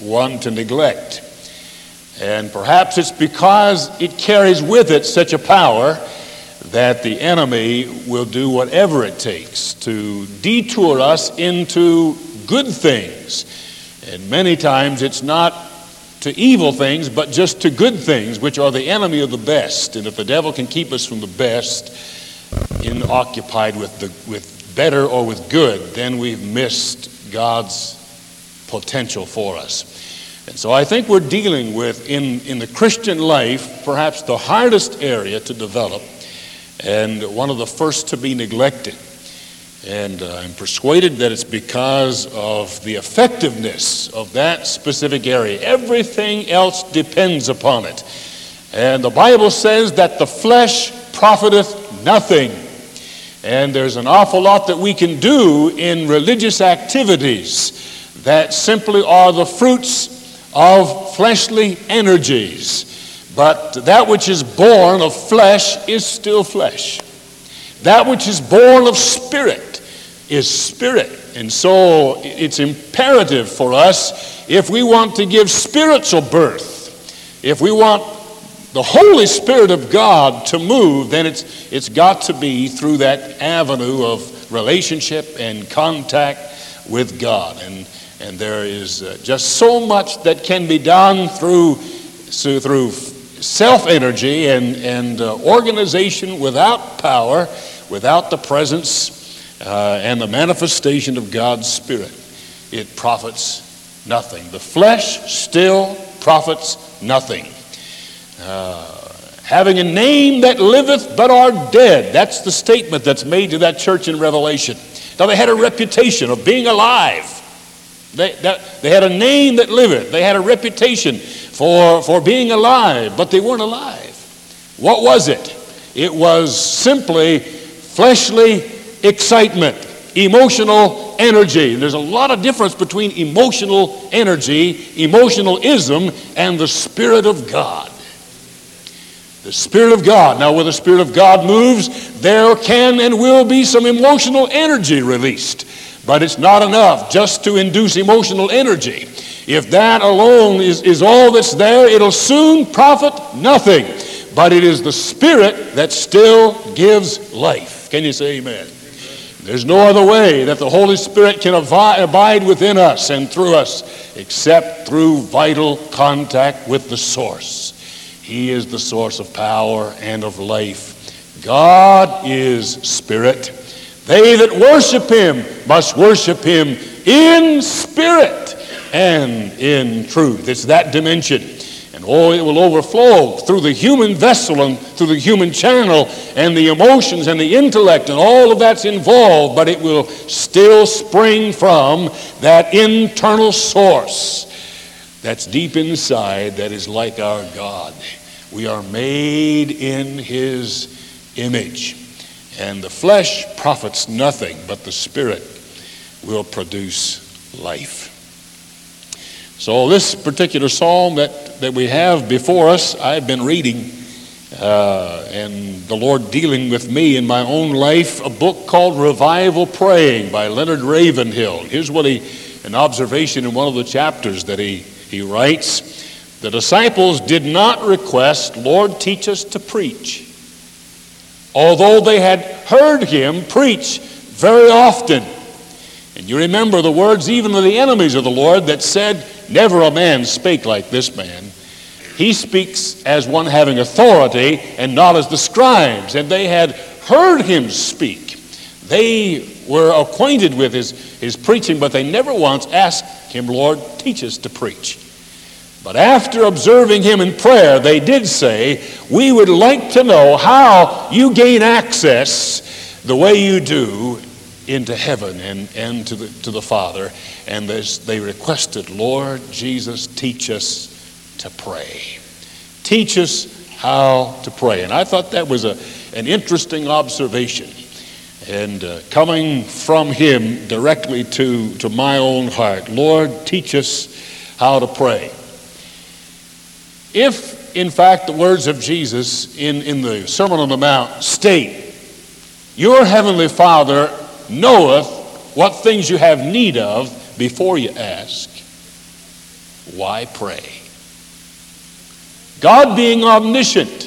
one to neglect. And perhaps it's because it carries with it such a power that the enemy will do whatever it takes to detour us into good things. And many times it's not to evil things, but just to good things, which are the enemy of the best. And if the devil can keep us from the best, in occupied with the with better or with good, then we've missed God's potential for us. And so I think we're dealing with, in, in the Christian life, perhaps the hardest area to develop and one of the first to be neglected. And uh, I'm persuaded that it's because of the effectiveness of that specific area. Everything else depends upon it. And the Bible says that the flesh profiteth nothing. And there's an awful lot that we can do in religious activities that simply are the fruits of fleshly energies. But that which is born of flesh is still flesh. That which is born of spirit is spirit. And so it's imperative for us if we want to give spiritual birth, if we want the Holy Spirit of God to move, then it's, it's got to be through that avenue of relationship and contact with God. And and there is uh, just so much that can be done through, through self energy and, and uh, organization without power, without the presence uh, and the manifestation of God's Spirit. It profits nothing. The flesh still profits nothing. Uh, having a name that liveth but are dead. That's the statement that's made to that church in Revelation. Now, they had a reputation of being alive. They, that, they had a name that liveth. They had a reputation for, for being alive, but they weren't alive. What was it? It was simply fleshly excitement, emotional energy. There's a lot of difference between emotional energy, emotionalism, and the Spirit of God. The Spirit of God. Now, where the Spirit of God moves, there can and will be some emotional energy released. But it's not enough just to induce emotional energy. If that alone is, is all that's there, it'll soon profit nothing. But it is the Spirit that still gives life. Can you say amen? There's no other way that the Holy Spirit can abide within us and through us except through vital contact with the source. He is the source of power and of life. God is Spirit. They that worship him must worship him in spirit and in truth. It's that dimension. And oh, it will overflow through the human vessel and through the human channel and the emotions and the intellect and all of that's involved, but it will still spring from that internal source that's deep inside that is like our God. We are made in his image. And the flesh profits nothing, but the Spirit will produce life. So, this particular psalm that, that we have before us, I've been reading, uh, and the Lord dealing with me in my own life, a book called Revival Praying by Leonard Ravenhill. Here's what he, an observation in one of the chapters that he, he writes The disciples did not request, Lord, teach us to preach although they had heard him preach very often. And you remember the words even of the enemies of the Lord that said, Never a man spake like this man. He speaks as one having authority and not as the scribes. And they had heard him speak. They were acquainted with his, his preaching, but they never once asked him, Lord, teach us to preach. But after observing him in prayer, they did say, We would like to know how you gain access the way you do into heaven and, and to, the, to the Father. And they requested, Lord Jesus, teach us to pray. Teach us how to pray. And I thought that was a, an interesting observation. And uh, coming from him directly to, to my own heart, Lord, teach us how to pray. If, in fact, the words of Jesus in, in the Sermon on the Mount state, Your heavenly Father knoweth what things you have need of before you ask, why pray? God being omniscient,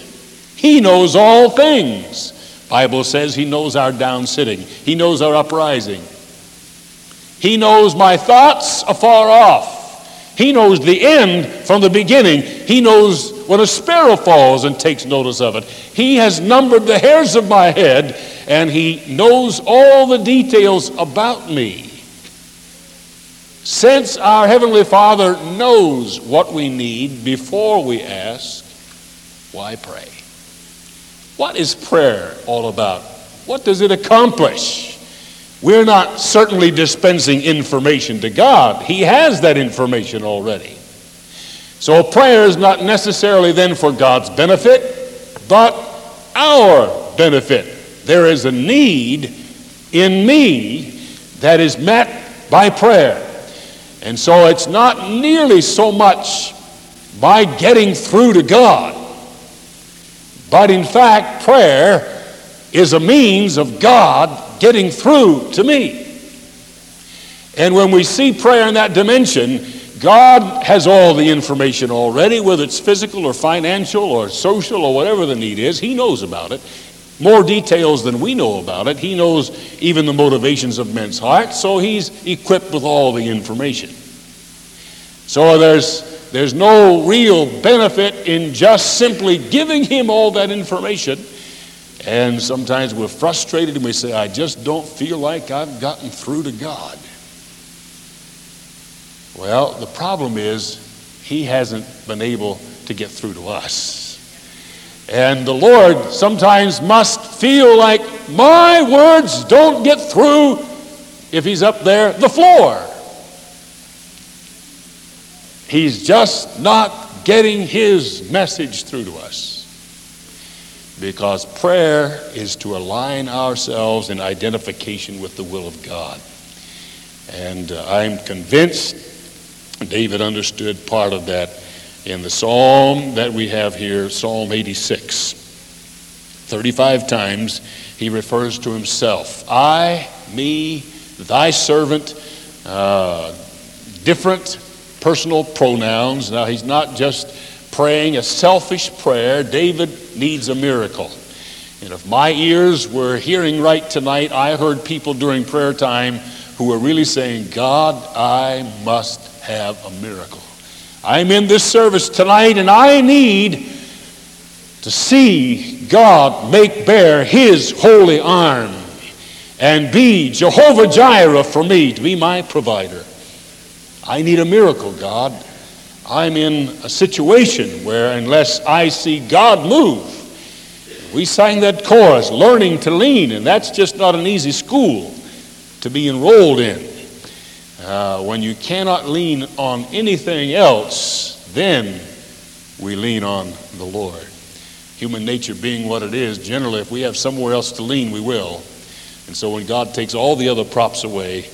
He knows all things. Bible says He knows our down sitting. He knows our uprising. He knows my thoughts afar off. He knows the end from the beginning. He knows when a sparrow falls and takes notice of it. He has numbered the hairs of my head and he knows all the details about me. Since our Heavenly Father knows what we need before we ask, why pray? What is prayer all about? What does it accomplish? We're not certainly dispensing information to God. He has that information already. So prayer is not necessarily then for God's benefit, but our benefit. There is a need in me that is met by prayer. And so it's not nearly so much by getting through to God, but in fact, prayer is a means of God getting through to me. And when we see prayer in that dimension, God has all the information already, whether it's physical or financial or social or whatever the need is. He knows about it. More details than we know about it. He knows even the motivations of men's hearts, so he's equipped with all the information. So there's, there's no real benefit in just simply giving him all that information. And sometimes we're frustrated and we say, I just don't feel like I've gotten through to God. Well, the problem is he hasn't been able to get through to us. And the Lord sometimes must feel like my words don't get through if he's up there, the floor. He's just not getting his message through to us. Because prayer is to align ourselves in identification with the will of God. And uh, I'm convinced David understood part of that in the psalm that we have here, Psalm 86. 35 times he refers to himself I, me, thy servant, uh, different personal pronouns. Now, he's not just praying a selfish prayer. David needs a miracle. And if my ears were hearing right tonight, I heard people during prayer time who were really saying, God, I must have a miracle. I'm in this service tonight and I need to see God make bare his holy arm and be Jehovah Jireh for me, to be my provider. I need a miracle, God. I'm in a situation where unless I see God move, we sang that chorus, learning to lean, and that's just not an easy school to be enrolled in. Uh, when you cannot lean on anything else, then we lean on the Lord. Human nature being what it is, generally, if we have somewhere else to lean, we will. And so when God takes all the other props away,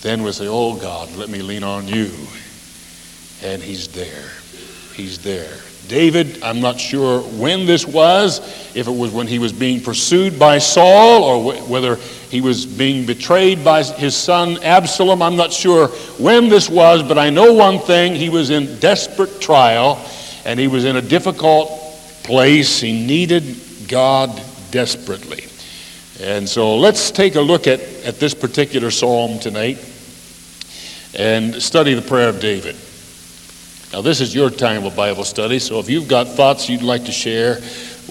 then we say, Oh God, let me lean on you. And He's there. He's there. David, I'm not sure when this was, if it was when he was being pursued by Saul or whether he was being betrayed by his son Absalom. I'm not sure when this was, but I know one thing he was in desperate trial and he was in a difficult place. He needed God desperately. And so let's take a look at, at this particular psalm tonight and study the prayer of David. Now, this is your time of Bible study, so if you've got thoughts you'd like to share,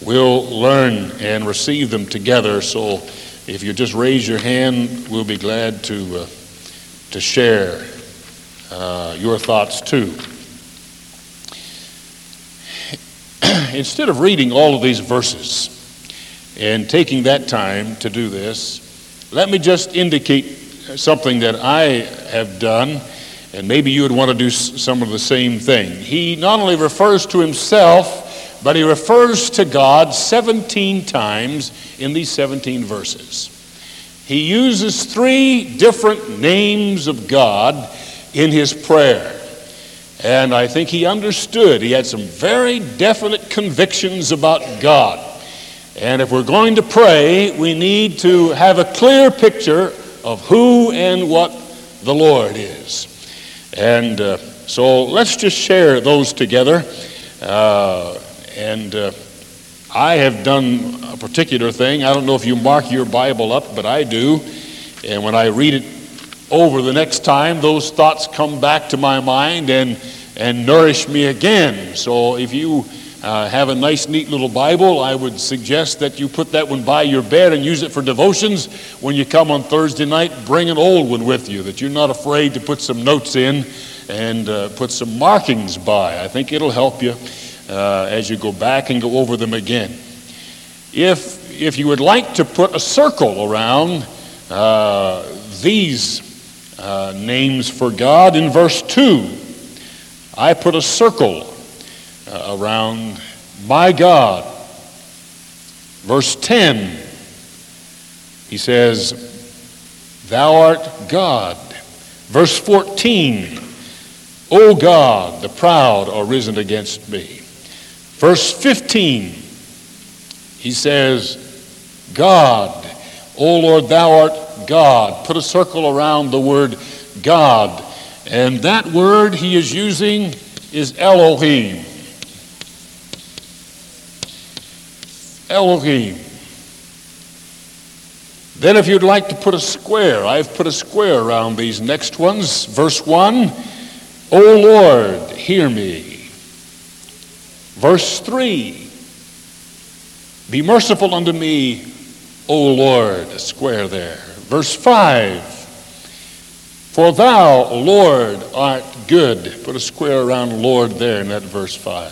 we'll learn and receive them together. So if you just raise your hand, we'll be glad to, uh, to share uh, your thoughts too. Instead of reading all of these verses and taking that time to do this, let me just indicate something that I have done and maybe you would want to do some of the same thing. He not only refers to himself, but he refers to God 17 times in these 17 verses. He uses three different names of God in his prayer. And I think he understood. He had some very definite convictions about God. And if we're going to pray, we need to have a clear picture of who and what the Lord is. And uh, so let's just share those together. Uh, and uh, I have done a particular thing. I don't know if you mark your Bible up, but I do. And when I read it over the next time, those thoughts come back to my mind and, and nourish me again. So if you uh, have a nice, neat little Bible, I would suggest that you put that one by your bed and use it for devotions. When you come on Thursday night, bring an old one with you that you're not afraid to put some notes in and uh, put some markings by. I think it'll help you uh, as you go back and go over them again. If, if you would like to put a circle around uh, these uh, names for God in verse 2, I put a circle uh, around my God. Verse 10, he says, Thou art God. Verse 14, O God, the proud are risen against me. Verse 15, he says, God, O Lord, thou art God. Put a circle around the word God. And that word he is using is Elohim. Elohim. Then, if you'd like to put a square, I've put a square around these next ones. Verse 1 O Lord, hear me. Verse 3 Be merciful unto me, O Lord, a square there. Verse 5 For thou, Lord, art good. Put a square around Lord there in that verse 5.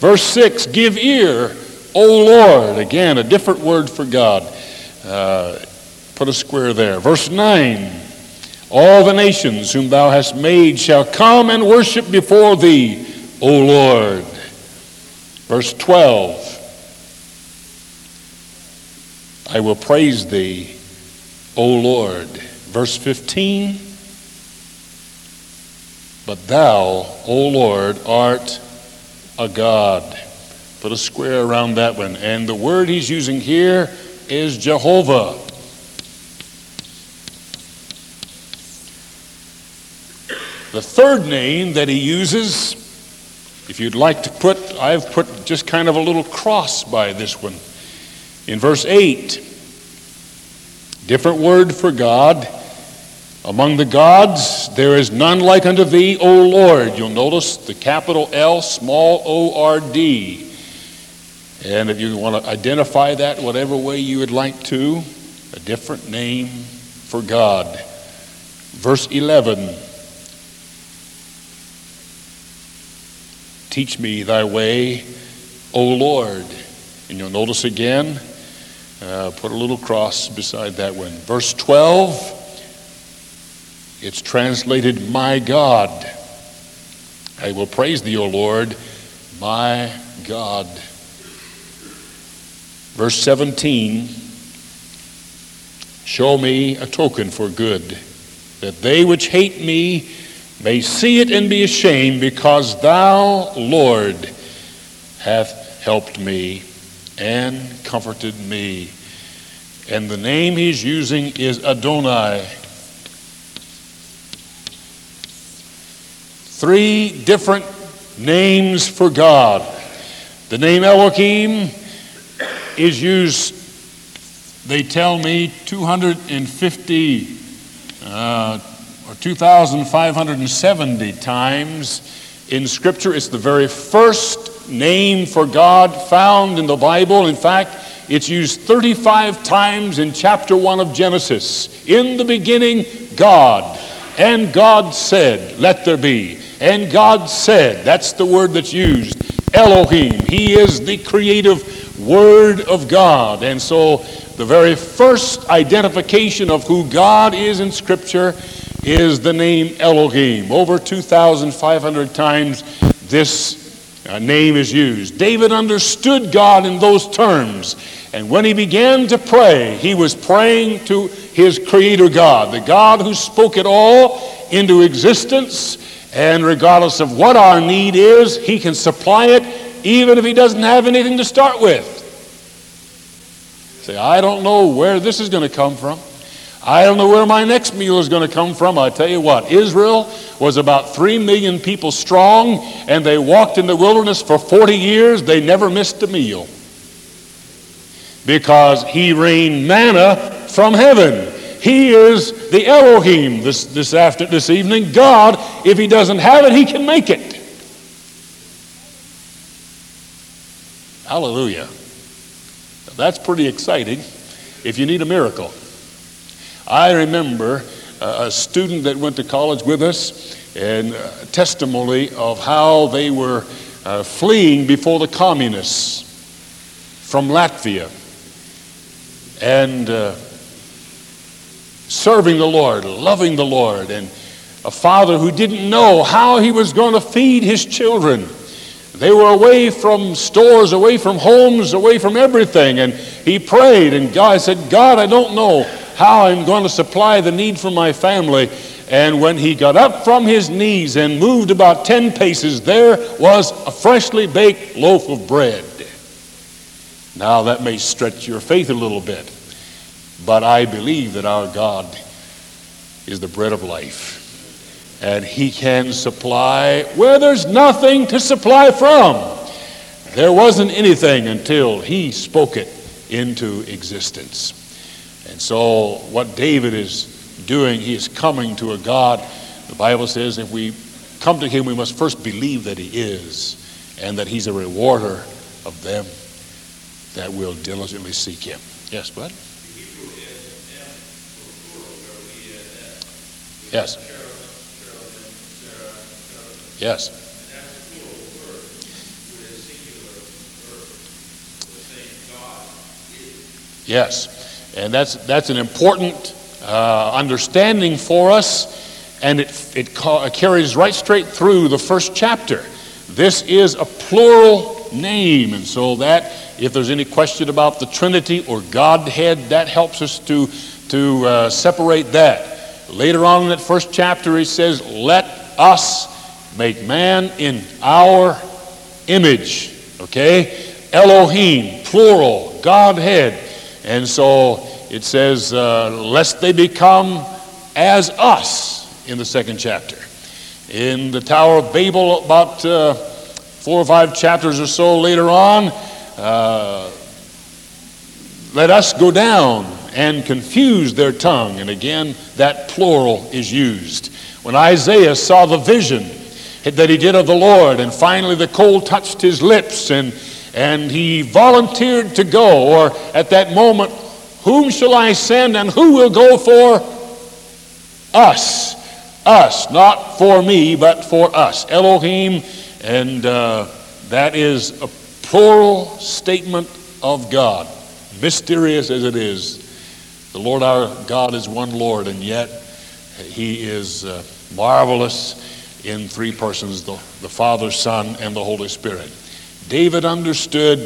Verse 6 Give ear O Lord, again, a different word for God. Uh, put a square there. Verse 9 All the nations whom thou hast made shall come and worship before thee, O Lord. Verse 12 I will praise thee, O Lord. Verse 15 But thou, O Lord, art a God. Put a square around that one. And the word he's using here is Jehovah. The third name that he uses, if you'd like to put, I've put just kind of a little cross by this one. In verse 8, different word for God. Among the gods, there is none like unto thee, O Lord. You'll notice the capital L, small o r d. And if you want to identify that whatever way you would like to, a different name for God. Verse 11 Teach me thy way, O Lord. And you'll notice again, uh, put a little cross beside that one. Verse 12, it's translated, My God. I will praise thee, O Lord, my God. Verse 17 Show me a token for good, that they which hate me may see it and be ashamed, because thou, Lord, hath helped me and comforted me. And the name he's using is Adonai. Three different names for God. The name Elohim is used, they tell me, 250 uh, or 2,570 times in Scripture. It's the very first name for God found in the Bible. In fact, it's used 35 times in chapter 1 of Genesis. In the beginning, God. And God said, Let there be. And God said, that's the word that's used. Elohim. He is the creative Word of God. And so the very first identification of who God is in Scripture is the name Elohim. Over 2,500 times this uh, name is used. David understood God in those terms. And when he began to pray, he was praying to his Creator God, the God who spoke it all into existence. And regardless of what our need is, he can supply it even if he doesn't have anything to start with. Say, I don't know where this is going to come from. I don't know where my next meal is going to come from. I tell you what, Israel was about 3 million people strong, and they walked in the wilderness for 40 years. They never missed a meal because he rained manna from heaven. He is the Elohim this, this, after, this evening. God, if he doesn't have it, he can make it. Hallelujah. That's pretty exciting if you need a miracle. I remember a student that went to college with us and testimony of how they were uh, fleeing before the communists from Latvia and uh, serving the Lord, loving the Lord, and a father who didn't know how he was going to feed his children. They were away from stores, away from homes, away from everything. And he prayed, and God said, God, I don't know how I'm going to supply the need for my family. And when he got up from his knees and moved about 10 paces, there was a freshly baked loaf of bread. Now, that may stretch your faith a little bit, but I believe that our God is the bread of life. And he can supply where there's nothing to supply from. There wasn't anything until he spoke it into existence. And so, what David is doing, he is coming to a God. The Bible says if we come to him, we must first believe that he is and that he's a rewarder of them that will diligently seek him. Yes, bud? Yes. Yes. Yes. And that's, that's an important uh, understanding for us, and it, it ca- carries right straight through the first chapter. This is a plural name, and so that, if there's any question about the Trinity or Godhead, that helps us to, to uh, separate that. Later on in that first chapter, he says, Let us make man in our image. Okay? Elohim, plural, Godhead. And so it says, uh, lest they become as us in the second chapter. In the Tower of Babel, about uh, four or five chapters or so later on, uh, let us go down and confuse their tongue. And again, that plural is used. When Isaiah saw the vision that he did of the Lord, and finally the coal touched his lips, and, and he volunteered to go, or at that moment, whom shall I send and who will go for us? Us, not for me, but for us. Elohim, and uh, that is a plural statement of God, mysterious as it is. The Lord our God is one Lord, and yet He is uh, marvelous in three persons the, the Father, Son, and the Holy Spirit. David understood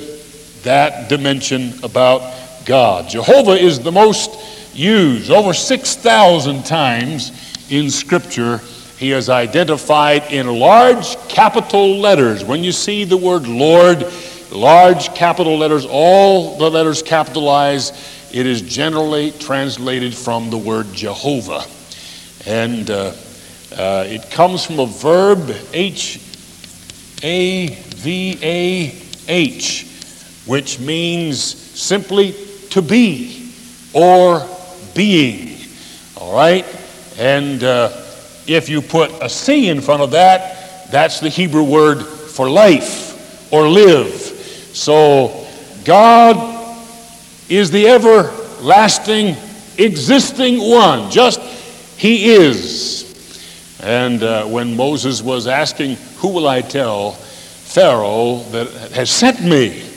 that dimension about God. Jehovah is the most used, over 6,000 times in Scripture. He is identified in large capital letters. When you see the word Lord, large capital letters, all the letters capitalized, it is generally translated from the word Jehovah. And uh, uh, it comes from a verb, H A V A H, which means simply to be or being. All right? And uh, if you put a C in front of that, that's the Hebrew word for life or live. So God is the everlasting, existing one. Just He is. And uh, when Moses was asking, Who will I tell Pharaoh that has sent me?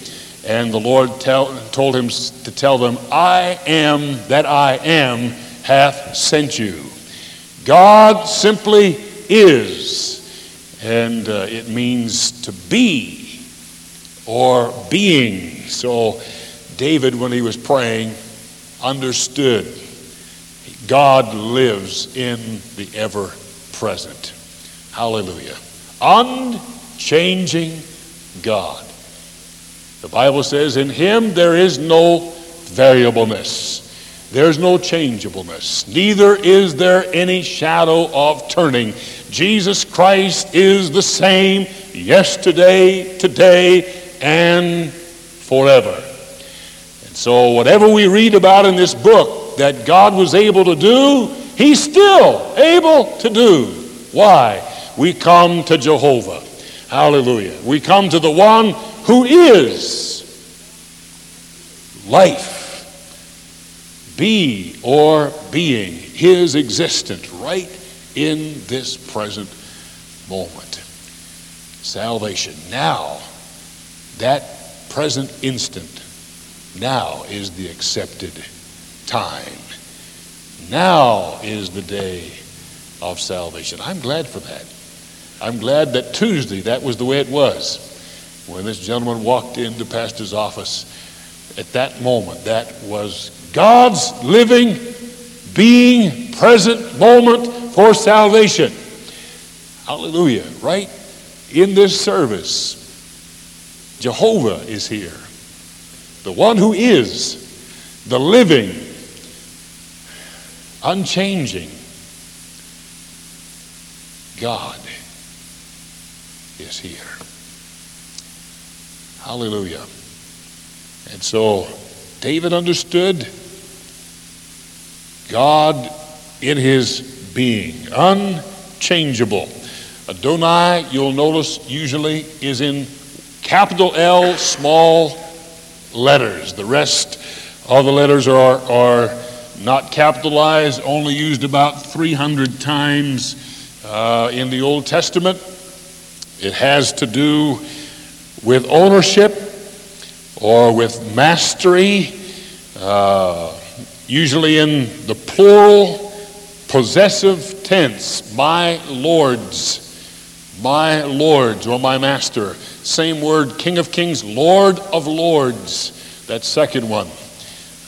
And the Lord tell, told him to tell them, I am that I am hath sent you. God simply is. And uh, it means to be or being. So David, when he was praying, understood God lives in the ever present. Hallelujah. Unchanging God. The Bible says, In him there is no variableness. There's no changeableness, neither is there any shadow of turning. Jesus Christ is the same yesterday, today, and forever. And so, whatever we read about in this book that God was able to do, He's still able to do. Why? We come to Jehovah. Hallelujah. We come to the one who is life be or being, his existence right in this present moment. Salvation. Now, that present instant, now is the accepted time. Now is the day of salvation. I'm glad for that. I'm glad that Tuesday that was the way it was. When this gentleman walked into pastor's office, at that moment, that was God's living, being, present moment for salvation. Hallelujah. Right in this service, Jehovah is here. The one who is the living, unchanging God is here. Hallelujah. And so David understood God in his being, unchangeable. Adonai, you'll notice, usually is in capital L, small letters. The rest of the letters are, are not capitalized, only used about 300 times uh, in the Old Testament. It has to do with ownership or with mastery. Uh, usually in the plural possessive tense, my lords, my lords, or my master. Same word, King of Kings, Lord of Lords, that second one.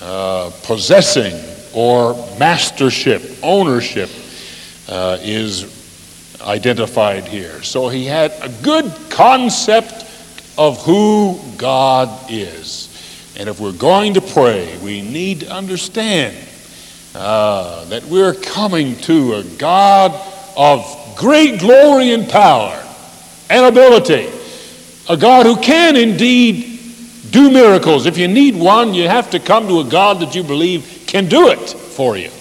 Uh, possessing or mastership, ownership uh, is identified here. So he had a good concept of who God is. And if we're going to pray, we need to understand uh, that we're coming to a God of great glory and power and ability. A God who can indeed do miracles. If you need one, you have to come to a God that you believe can do it for you.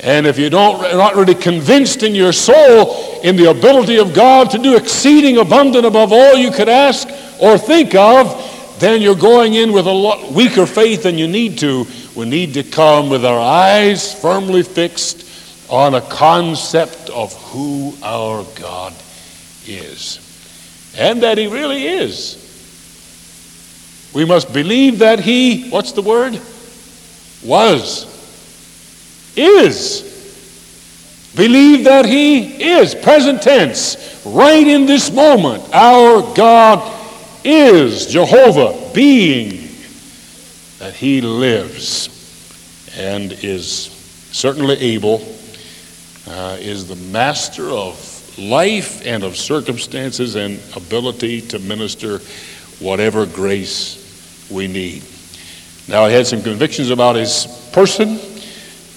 And if you don't, not really convinced in your soul in the ability of God to do exceeding abundant above all you could ask or think of, then you're going in with a lot weaker faith than you need to. We need to come with our eyes firmly fixed on a concept of who our God is and that He really is. We must believe that He, what's the word? Was, is. Believe that He is, present tense, right in this moment. Our God is Jehovah, being that he lives and is certainly able, uh, is the master of life and of circumstances and ability to minister whatever grace we need. Now, I had some convictions about his person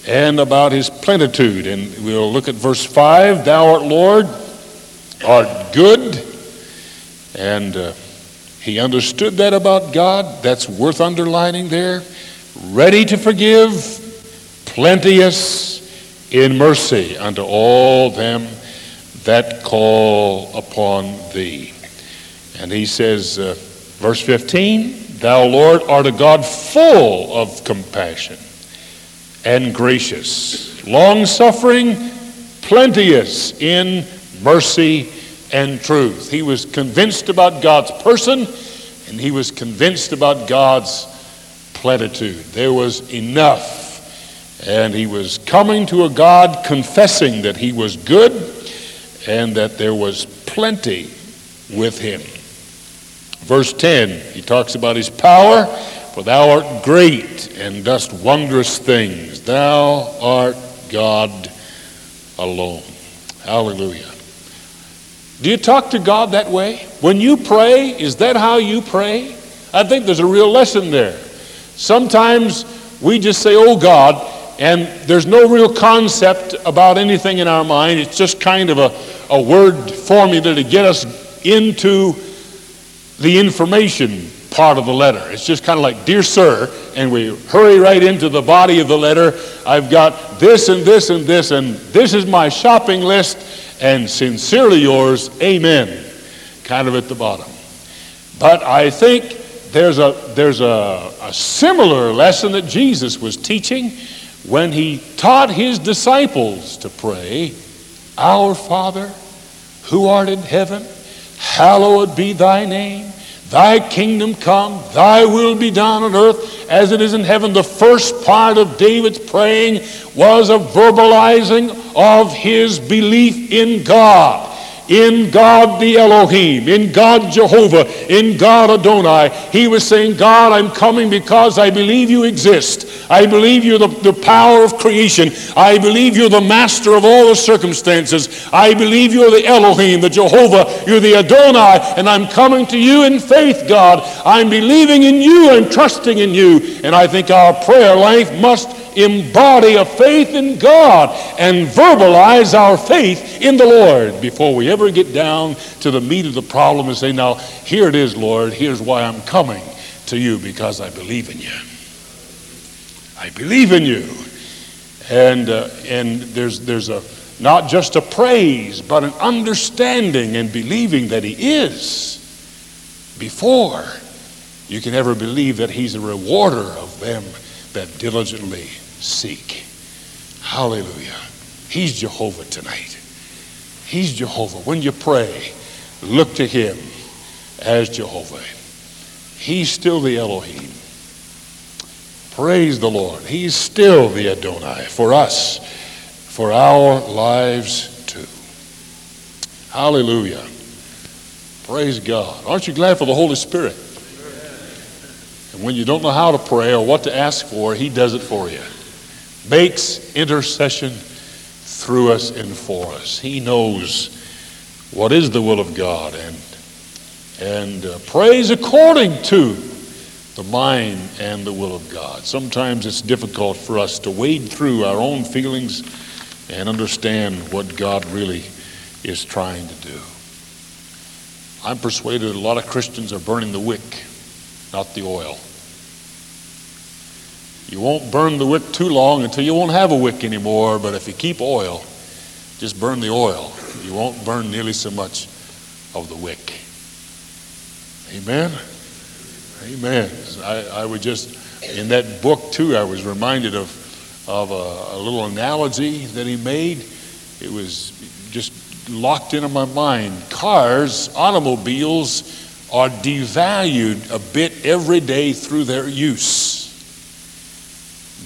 and about his plenitude, and we'll look at verse 5 Thou art Lord, art good, and uh, he understood that about God. That's worth underlining there. Ready to forgive, plenteous in mercy unto all them that call upon thee. And he says, uh, verse 15, Thou, Lord, art a God full of compassion and gracious, long suffering, plenteous in mercy and truth. He was convinced about God's person and he was convinced about God's plenitude. There was enough. And he was coming to a God confessing that he was good and that there was plenty with him. Verse 10, he talks about his power. For thou art great and dost wondrous things. Thou art God alone. Hallelujah. Do you talk to God that way? When you pray, is that how you pray? I think there's a real lesson there. Sometimes we just say, oh God, and there's no real concept about anything in our mind. It's just kind of a, a word formula to get us into the information part of the letter. It's just kind of like, Dear Sir, and we hurry right into the body of the letter. I've got this and this and this, and this is my shopping list, and sincerely yours, amen. Kind of at the bottom. But I think there's a, there's a, a similar lesson that Jesus was teaching when he taught his disciples to pray, Our Father, who art in heaven, hallowed be thy name. Thy kingdom come, thy will be done on earth as it is in heaven. The first part of David's praying was a verbalizing of his belief in God in God the Elohim, in God Jehovah, in God Adonai. He was saying, God, I'm coming because I believe you exist. I believe you're the, the power of creation. I believe you're the master of all the circumstances. I believe you're the Elohim, the Jehovah, you're the Adonai, and I'm coming to you in faith, God. I'm believing in you, I'm trusting in you. And I think our prayer life must embody a faith in God and verbalize our faith in the Lord before we ever get down to the meat of the problem and say, Now, here it is, Lord. Here's why I'm coming to you because I believe in you. I believe in you. And, uh, and there's, there's a, not just a praise, but an understanding and believing that He is before you can ever believe that He's a rewarder of them that diligently seek. Hallelujah. He's Jehovah tonight. He's Jehovah. When you pray, look to Him as Jehovah. He's still the Elohim. Praise the Lord. He's still the Adonai for us, for our lives too. Hallelujah. Praise God. Aren't you glad for the Holy Spirit? And when you don't know how to pray or what to ask for, He does it for you makes intercession through us and for us. He knows what is the will of God and, and uh, prays according to the mind and the will of God. Sometimes it's difficult for us to wade through our own feelings and understand what God really is trying to do. I'm persuaded a lot of Christians are burning the wick, not the oil. You won't burn the wick too long until you won't have a wick anymore, but if you keep oil, just burn the oil. You won't burn nearly so much of the wick. Amen? Amen. I, I would just, in that book too, I was reminded of, of a, a little analogy that he made. It was just locked into my mind. Cars, automobiles, are devalued a bit every day through their use.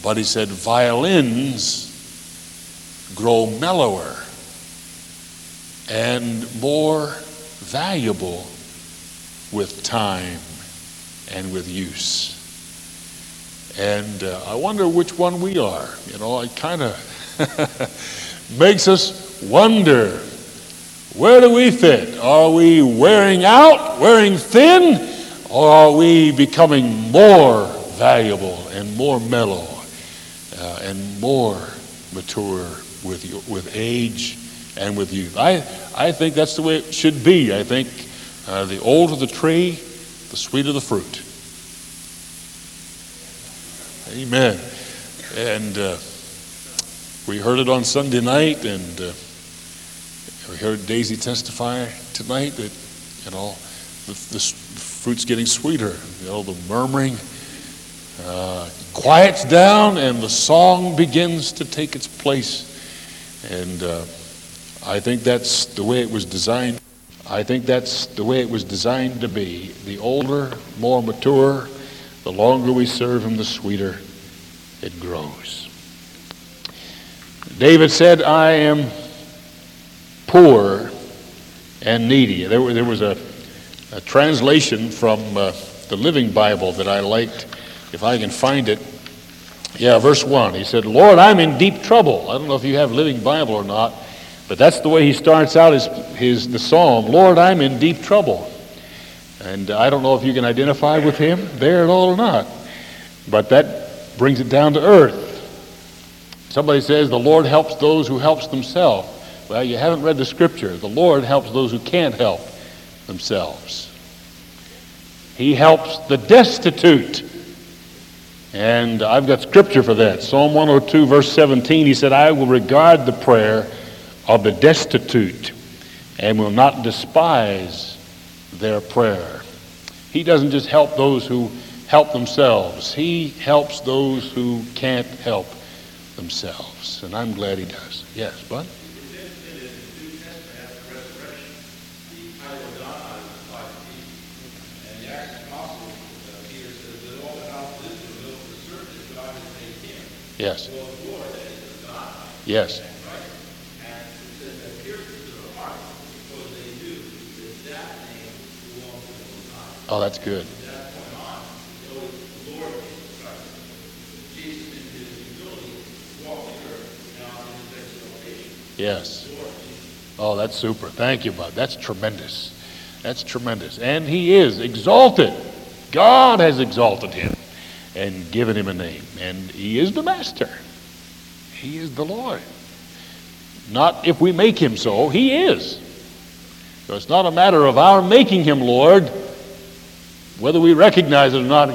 But he said, violins grow mellower and more valuable with time and with use. And uh, I wonder which one we are. You know, it kind of makes us wonder where do we fit? Are we wearing out, wearing thin, or are we becoming more valuable and more mellow uh, and more mature with, with age and with youth. I, I think that's the way it should be. I think uh, the older the tree, the sweeter the fruit. Amen. And uh, we heard it on Sunday night, and uh, we heard Daisy testify tonight that, you know, the, the fruit's getting sweeter. You know, the murmuring uh, quiets down and the song begins to take its place. And uh, I think that's the way it was designed. I think that's the way it was designed to be. The older, more mature, the longer we serve Him, the sweeter it grows. David said, I am poor and needy. There, there was a, a translation from uh, the Living Bible that I liked if I can find it. Yeah, verse 1. He said, Lord, I'm in deep trouble. I don't know if you have Living Bible or not, but that's the way he starts out his, his, the psalm. Lord, I'm in deep trouble. And I don't know if you can identify with him there at all or not. But that brings it down to earth. Somebody says the Lord helps those who helps themselves. Well, you haven't read the scripture. The Lord helps those who can't help themselves. He helps the destitute. And I've got scripture for that. Psalm 102, verse 17, he said, I will regard the prayer of the destitute and will not despise their prayer. He doesn't just help those who help themselves, he helps those who can't help themselves. And I'm glad he does. Yes, Bud? Yes. Yes. Oh, that's good. Yes. Oh, that's super. Thank you, Bud. That's tremendous. That's tremendous. And he is exalted. God has exalted him and given him a name. And he is the master. He is the Lord. Not if we make him so, he is. So it's not a matter of our making him Lord, whether we recognize it or not,